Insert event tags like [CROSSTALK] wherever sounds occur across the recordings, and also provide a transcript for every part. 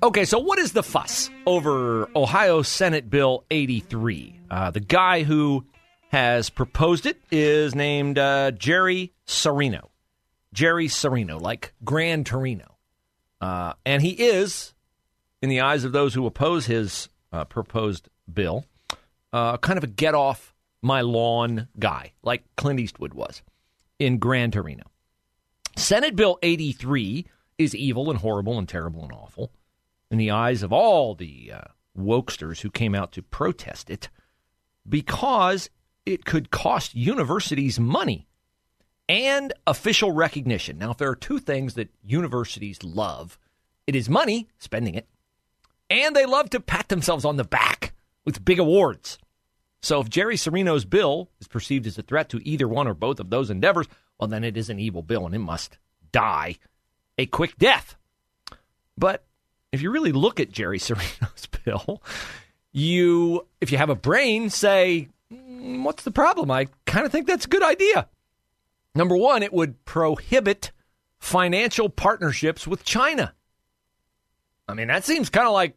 Okay, so what is the fuss over Ohio Senate Bill 83? Uh, the guy who has proposed it is named uh, Jerry Cirino. Jerry Cirino, like Grand Torino. Uh, and he is, in the eyes of those who oppose his uh, proposed bill, uh, kind of a get off my lawn guy, like Clint Eastwood was in Grand Torino. Senate Bill 83 is evil and horrible and terrible and awful in the eyes of all the uh, wokesters who came out to protest it because it could cost universities money and official recognition. Now, if there are two things that universities love, it is money, spending it, and they love to pat themselves on the back with big awards. So if Jerry Cirino's bill is perceived as a threat to either one or both of those endeavors, well, then it is an evil bill and it must die a quick death. But if you really look at Jerry [LAUGHS] Cirino's bill, you, if you have a brain, say, mm, what's the problem? I kind of think that's a good idea. Number one, it would prohibit financial partnerships with China. I mean, that seems kind of like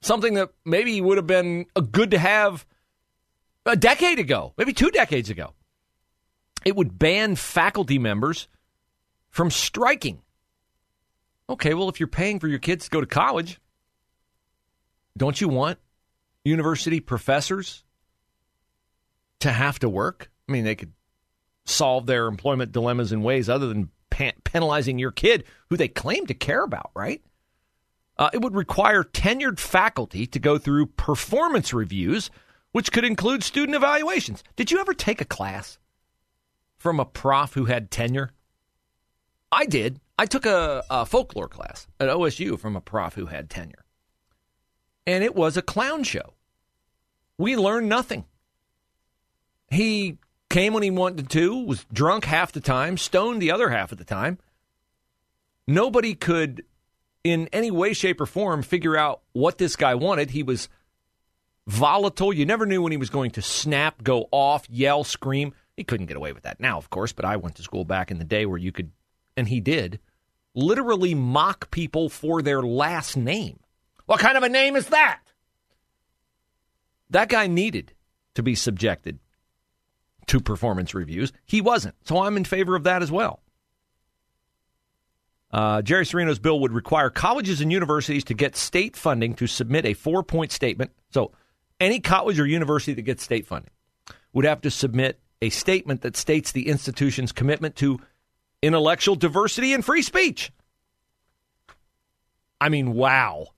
something that maybe would have been good to have a decade ago, maybe two decades ago. It would ban faculty members from striking. Okay, well, if you're paying for your kids to go to college, don't you want university professors to have to work? I mean, they could solve their employment dilemmas in ways other than penalizing your kid who they claim to care about, right? Uh, it would require tenured faculty to go through performance reviews, which could include student evaluations. Did you ever take a class from a prof who had tenure? I did. I took a, a folklore class at OSU from a prof who had tenure, and it was a clown show. We learned nothing. He came when he wanted to, was drunk half the time, stoned the other half of the time. Nobody could, in any way, shape, or form, figure out what this guy wanted. He was volatile. You never knew when he was going to snap, go off, yell, scream. He couldn't get away with that now, of course, but I went to school back in the day where you could, and he did, literally mock people for their last name. What kind of a name is that? That guy needed to be subjected to performance reviews. He wasn't. So I'm in favor of that as well. Uh, Jerry Cirino's bill would require colleges and universities to get state funding to submit a four point statement. So any college or university that gets state funding would have to submit a statement that states the institution's commitment to intellectual diversity and free speech. I mean, wow.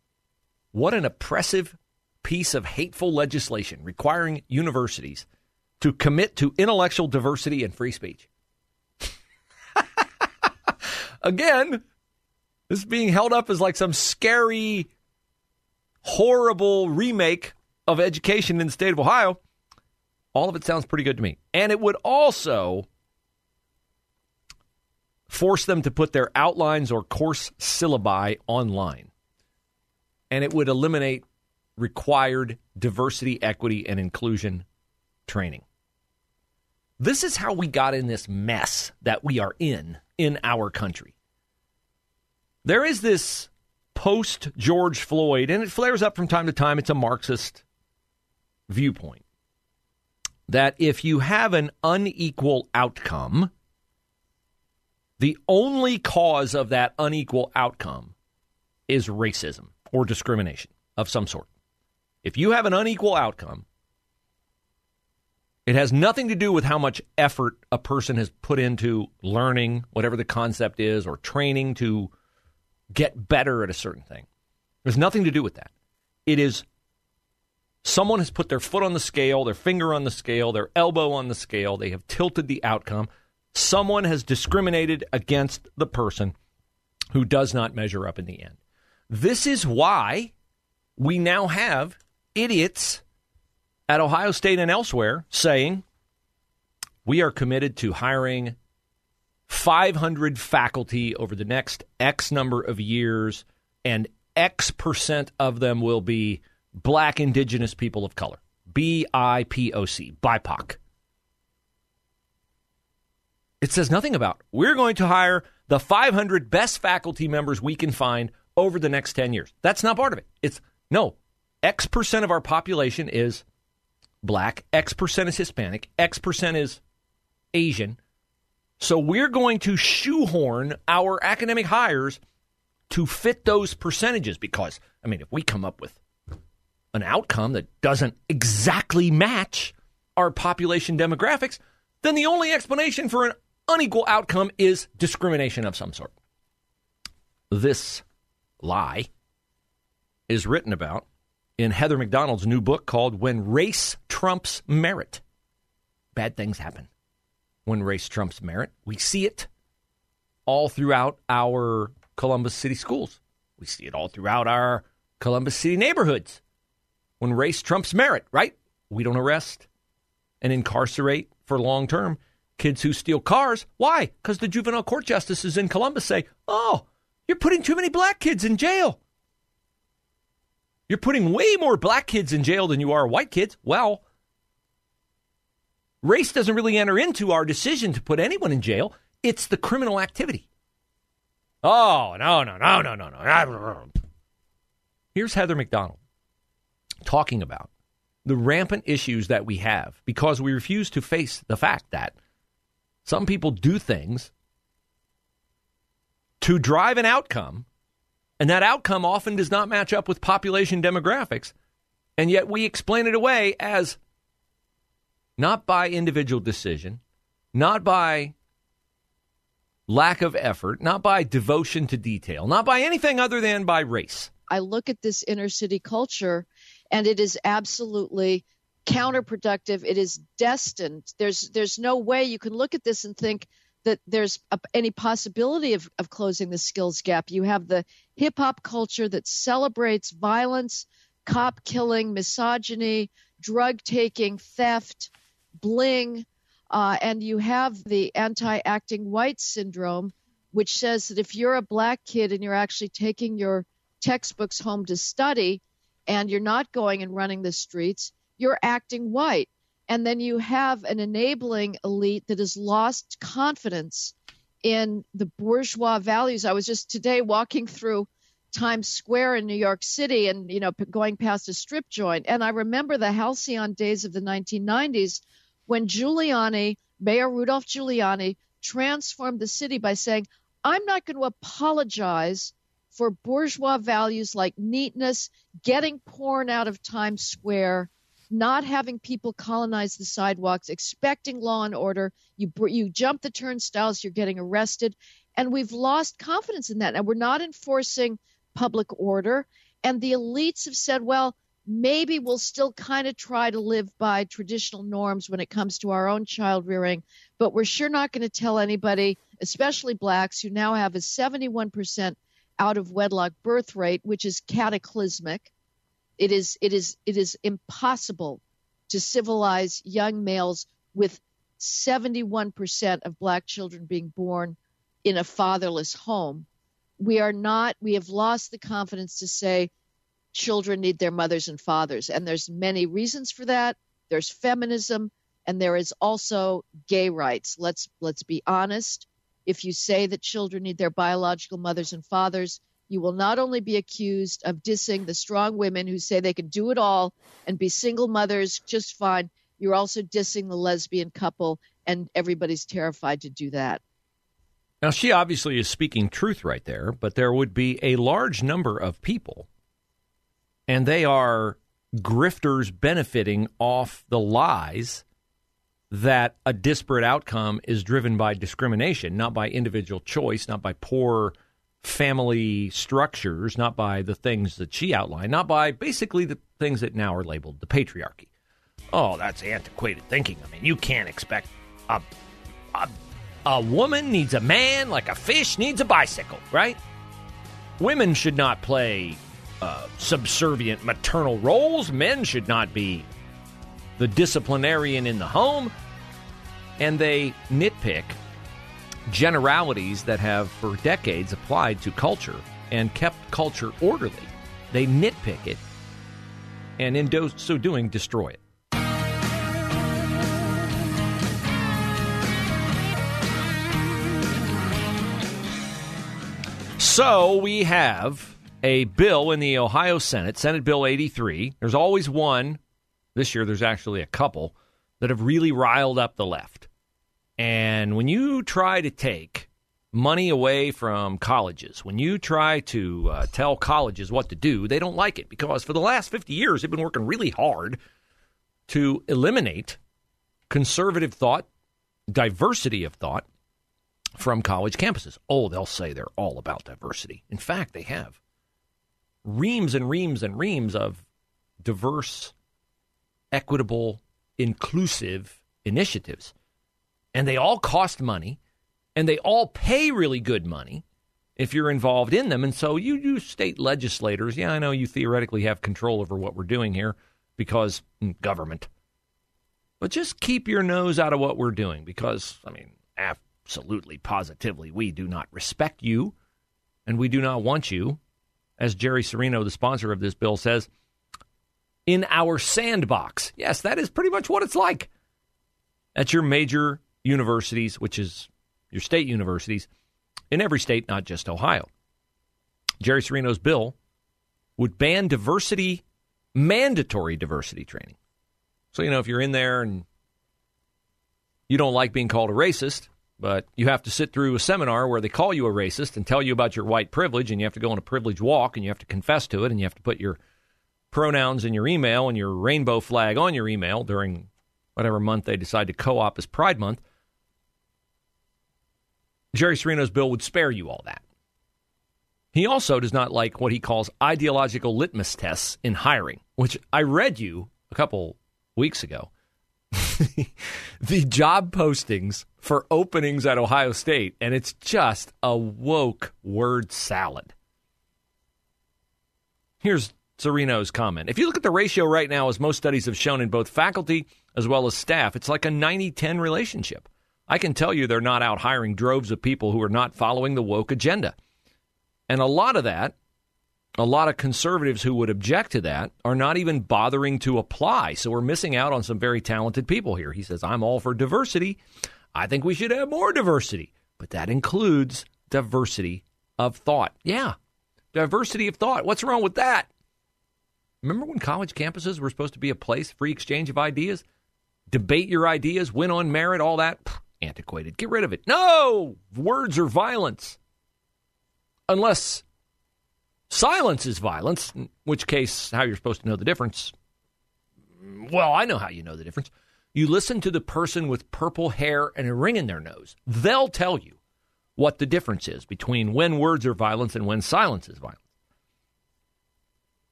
What an oppressive piece of hateful legislation requiring universities to commit to intellectual diversity and free speech. [LAUGHS] Again, this is being held up as like some scary, horrible remake of education in the state of Ohio. All of it sounds pretty good to me. And it would also force them to put their outlines or course syllabi online. And it would eliminate required diversity, equity, and inclusion training. This is how we got in this mess that we are in in our country. There is this post George Floyd, and it flares up from time to time. It's a Marxist viewpoint that if you have an unequal outcome, the only cause of that unequal outcome is racism or discrimination of some sort. If you have an unequal outcome, it has nothing to do with how much effort a person has put into learning whatever the concept is or training to get better at a certain thing. There's nothing to do with that. It is Someone has put their foot on the scale, their finger on the scale, their elbow on the scale. They have tilted the outcome. Someone has discriminated against the person who does not measure up in the end. This is why we now have idiots at Ohio State and elsewhere saying we are committed to hiring 500 faculty over the next X number of years, and X percent of them will be black, indigenous people of color. B I P O C, BIPOC. It says nothing about we're going to hire the 500 best faculty members we can find over the next 10 years. That's not part of it. It's no, X percent of our population is black, X percent is Hispanic, X percent is Asian. So we're going to shoehorn our academic hires to fit those percentages because, I mean, if we come up with an outcome that doesn't exactly match our population demographics, then the only explanation for an unequal outcome is discrimination of some sort. This lie is written about in Heather Mac Donald's new book called When Race Trumps Merit. Bad things happen when race trumps merit. We see it all throughout our Columbus City schools. We see it all throughout our Columbus City neighborhoods. When race trumps merit, right? We don't arrest and incarcerate for long term kids who steal cars. Why? Because the juvenile court justices in Columbus say, oh, you're putting too many black kids in jail. You're putting way more black kids in jail than you are white kids. Well, race doesn't really enter into our decision to put anyone in jail. It's the criminal activity. Oh, no, no, no, no, no, no. Here's Heather Mac Donald talking about the rampant issues that we have because we refuse to face the fact that some people do things to drive an outcome, and that outcome often does not match up with population demographics, and yet we explain it away as not by individual decision, not by lack of effort, not by devotion to detail, not by anything other than by race. I look at this inner city culture and it is absolutely counterproductive. It is destined. There's there's no way you can look at this and think that there's a, any possibility of, of closing the skills gap. You have the hip hop culture that celebrates violence, cop killing, misogyny, drug taking, theft, bling, uh, and you have the anti acting white syndrome, which says that if you're a black kid and you're actually taking your textbooks home to study and you're not going and running the streets, you're acting white. And then you have an enabling elite that has lost confidence in the bourgeois values. I was just today walking through Times Square in New York City and, you know, going past a strip joint. And I remember the halcyon days of the 1990s when Giuliani, Mayor Rudolph Giuliani, transformed the city by saying, I'm not going to apologize for bourgeois values like neatness, getting porn out of Times Square, not having people colonize the sidewalks, expecting law and order. You you jump the turnstiles, you're getting arrested, and we've lost confidence in that. And we're not enforcing public order. And the elites have said, well, maybe we'll still kind of try to live by traditional norms when it comes to our own child rearing, but we're sure not going to tell anybody, especially blacks who now have a 71% out of wedlock birth rate, which is cataclysmic. It is it is it is impossible to civilize young males with 71% of black children being born in a fatherless home. We are not we have lost the confidence to say children need their mothers and fathers and there's many reasons for that. There's feminism and there is also gay rights. Let's let's be honest. If you say that children need their biological mothers and fathers you will not only be accused of dissing the strong women who say they can do it all and be single mothers just fine you're also dissing the lesbian couple and everybody's terrified to do that. Now she obviously is speaking truth right there but there would be a large number of people and they are grifters benefiting off the lies that a disparate outcome is driven by discrimination, not by individual choice, not by poor family structures, not by the things that she outlined, not by basically the things that now are labeled the patriarchy. Oh, that's antiquated thinking. I mean, you can't expect a, a, a woman needs a man like a fish needs a bicycle, right? Women should not play uh, subservient maternal roles. Men should not be the disciplinarian in the home. And they nitpick generalities that have for decades applied to culture and kept culture orderly. They nitpick it and in do- so doing destroy it. So we have a bill in the Ohio Senate, Senate Bill 83. There's always one. This year, there's actually a couple that have really riled up the left. And when you try to take money away from colleges, when you try to uh, tell colleges what to do, they don't like it because for the last 50 years, they've been working really hard to eliminate conservative thought, diversity of thought from college campuses. Oh, they'll say they're all about diversity. In fact, they have reams and reams and reams of diverse, equitable, inclusive initiatives and they all cost money and they all pay really good money if you're involved in them. And so you, you state legislators, yeah, I know you theoretically have control over what we're doing here because government. But just keep your nose out of what we're doing because, I mean, absolutely, positively, we do not respect you and we do not want you, as Jerry Cirino, the sponsor of this bill, says, in our sandbox. Yes, that is pretty much what it's like. At your major universities, which is your state universities, in every state, not just Ohio. Jerry Cirino's bill would ban diversity, mandatory diversity training. So, you know, if you're in there and you don't like being called a racist, but you have to sit through a seminar where they call you a racist and tell you about your white privilege, and you have to go on a privilege walk and you have to confess to it, and you have to put your pronouns in your email and your rainbow flag on your email during whatever month they decide to co op as Pride Month. Jerry Cirino's bill would spare you all that. He also does not like what he calls ideological litmus tests in hiring, which I read you a couple weeks ago. [LAUGHS] the job postings for openings at Ohio State, and it's just a woke word salad. Here's Cirino's comment. If you look at the ratio right now, as most studies have shown in both faculty as well as staff, it's like a 90 10 relationship. I can tell you they're not out hiring droves of people who are not following the woke agenda. And a lot of that, a lot of conservatives who would object to that are not even bothering to apply. So we're missing out on some very talented people here. He says, I'm all for diversity. I think we should have more diversity, but that includes diversity of thought. Yeah, diversity of thought. What's wrong with that? Remember when college campuses were supposed to be a place, free exchange of ideas? Debate your ideas, win on merit, all that antiquated. Get rid of it. No! Words are violence. Unless silence is violence, in which case, how you're supposed to know the difference. Well, I know how you know the difference. You listen to the person with purple hair and a ring in their nose. They'll tell you what the difference is between when words are violence and when silence is violence.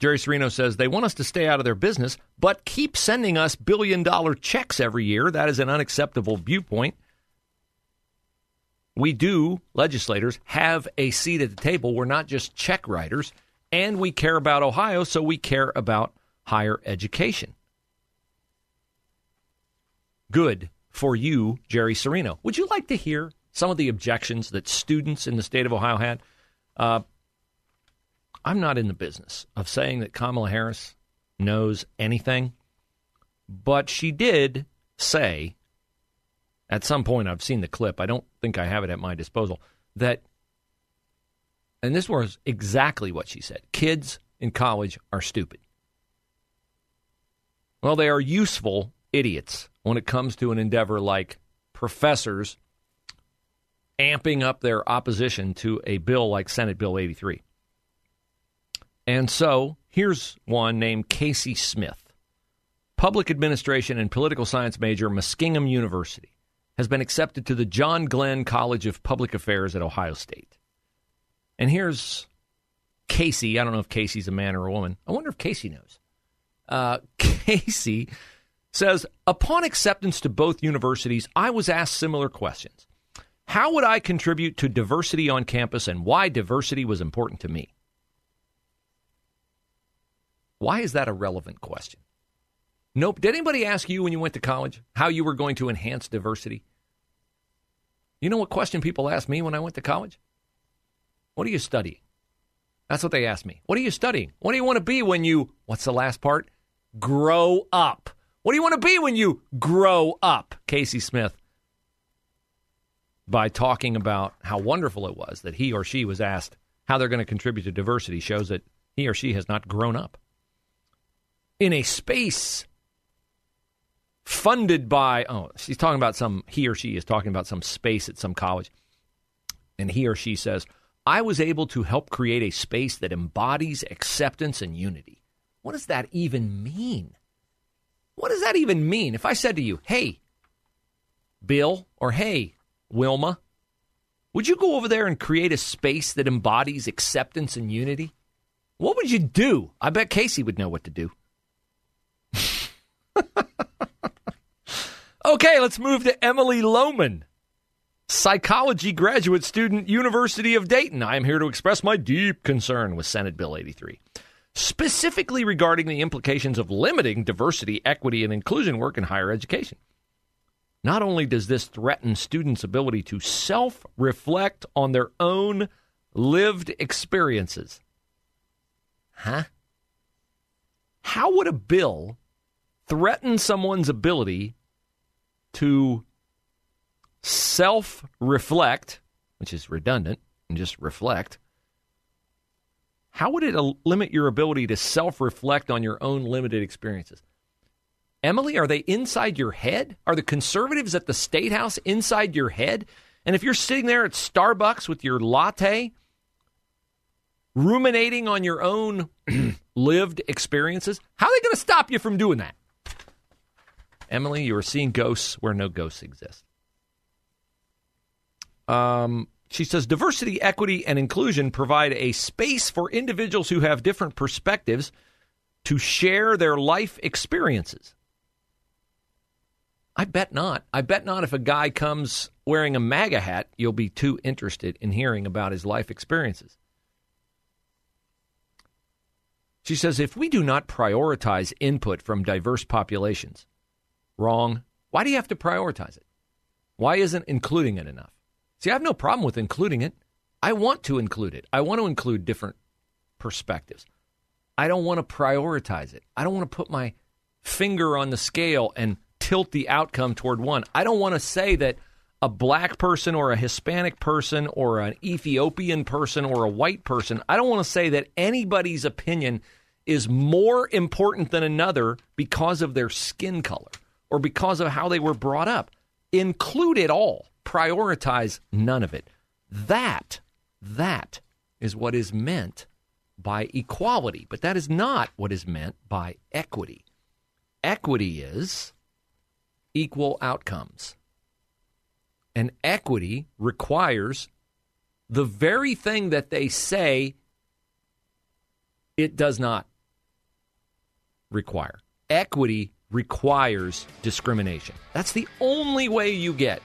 Jerry Cirino says they want us to stay out of their business, but keep sending us billion dollar checks every year. That is an unacceptable viewpoint. We do, legislators, have a seat at the table. We're not just check writers, and we care about Ohio, so we care about higher education. Good for you, Jerry Cirino. Would you like to hear some of the objections that students in the state of Ohio had? Uh, I'm not in the business of saying that Kamala Harris knows anything, but she did say at some point, I've seen the clip, I don't think I have it at my disposal, that, and this was exactly what she said kids in college are stupid. Well, they are useful idiots when it comes to an endeavor like professors amping up their opposition to a bill like Senate Bill 83. And so here's one named Casey Smith, public administration and political science major, Muskingum University, has been accepted to the John Glenn College of Public Affairs at Ohio State. And here's Casey. I don't know if Casey's a man or a woman. I wonder if Casey knows. Uh, [LAUGHS] Casey says, upon acceptance to both universities, I was asked similar questions. How would I contribute to diversity on campus and why diversity was important to me? Why is that a relevant question? Nope. Did anybody ask you when you went to college how you were going to enhance diversity? You know what question people asked me when I went to college? What are you studying? That's what they asked me. What are you studying? What do you want to be when you, what's the last part? Grow up. What do you want to be when you grow up? Casey Smith. By talking about how wonderful it was that he or she was asked how they're going to contribute to diversity shows that he or she has not grown up. In a space funded by, oh, she's talking about some, he or she is talking about some space at some college. And he or she says, I was able to help create a space that embodies acceptance and unity. What does that even mean? What does that even mean? If I said to you, hey, Bill, or hey, Wilma, would you go over there and create a space that embodies acceptance and unity? What would you do? I bet Casey would know what to do. [LAUGHS] okay, let's move to Emily Lohman, psychology graduate student, University of Dayton. I am here to express my deep concern with Senate Bill 83, specifically regarding the implications of limiting diversity, equity, and inclusion work in higher education. Not only does this threaten students' ability to self reflect on their own lived experiences. Huh? How would a bill threaten someone's ability to self reflect, which is redundant, and just reflect, how would it limit your ability to self reflect on your own limited experiences? Emily, are they inside your head? Are the conservatives at the state house inside your head? And if you're sitting there at Starbucks with your latte, ruminating on your own [CLEARS THROAT] lived experiences, how are they going to stop you from doing that? Emily, you are seeing ghosts where no ghosts exist. Um, she says diversity, equity, and inclusion provide a space for individuals who have different perspectives to share their life experiences. I bet not. I bet not if a guy comes wearing a MAGA hat, you'll be too interested in hearing about his life experiences. She says if we do not prioritize input from diverse populations, Wrong. Why do you have to prioritize it? Why isn't including it enough? See, I have no problem with including it. I want to include it. I want to include different perspectives. I don't want to prioritize it. I don't want to put my finger on the scale and tilt the outcome toward one. I don't want to say that a black person or a Hispanic person or an Ethiopian person or a white person, I don't want to say that anybody's opinion is more important than another because of their skin color or because of how they were brought up. Include it all. Prioritize none of it. That, that is what is meant by equality, but that is not what is meant by equity. Equity is equal outcomes. And equity requires the very thing that they say it does not require. Equity requires discrimination. That's the only way you get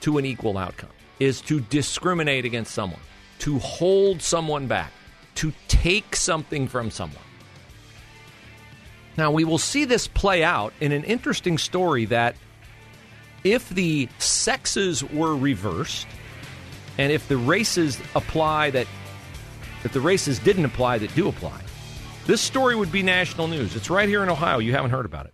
to an equal outcome is to discriminate against someone, to hold someone back, to take something from someone. Now, we will see this play out in an interesting story that if the sexes were reversed and if the races apply that if the races didn't apply that do apply, this story would be national news. It's right here in Ohio. You haven't heard about it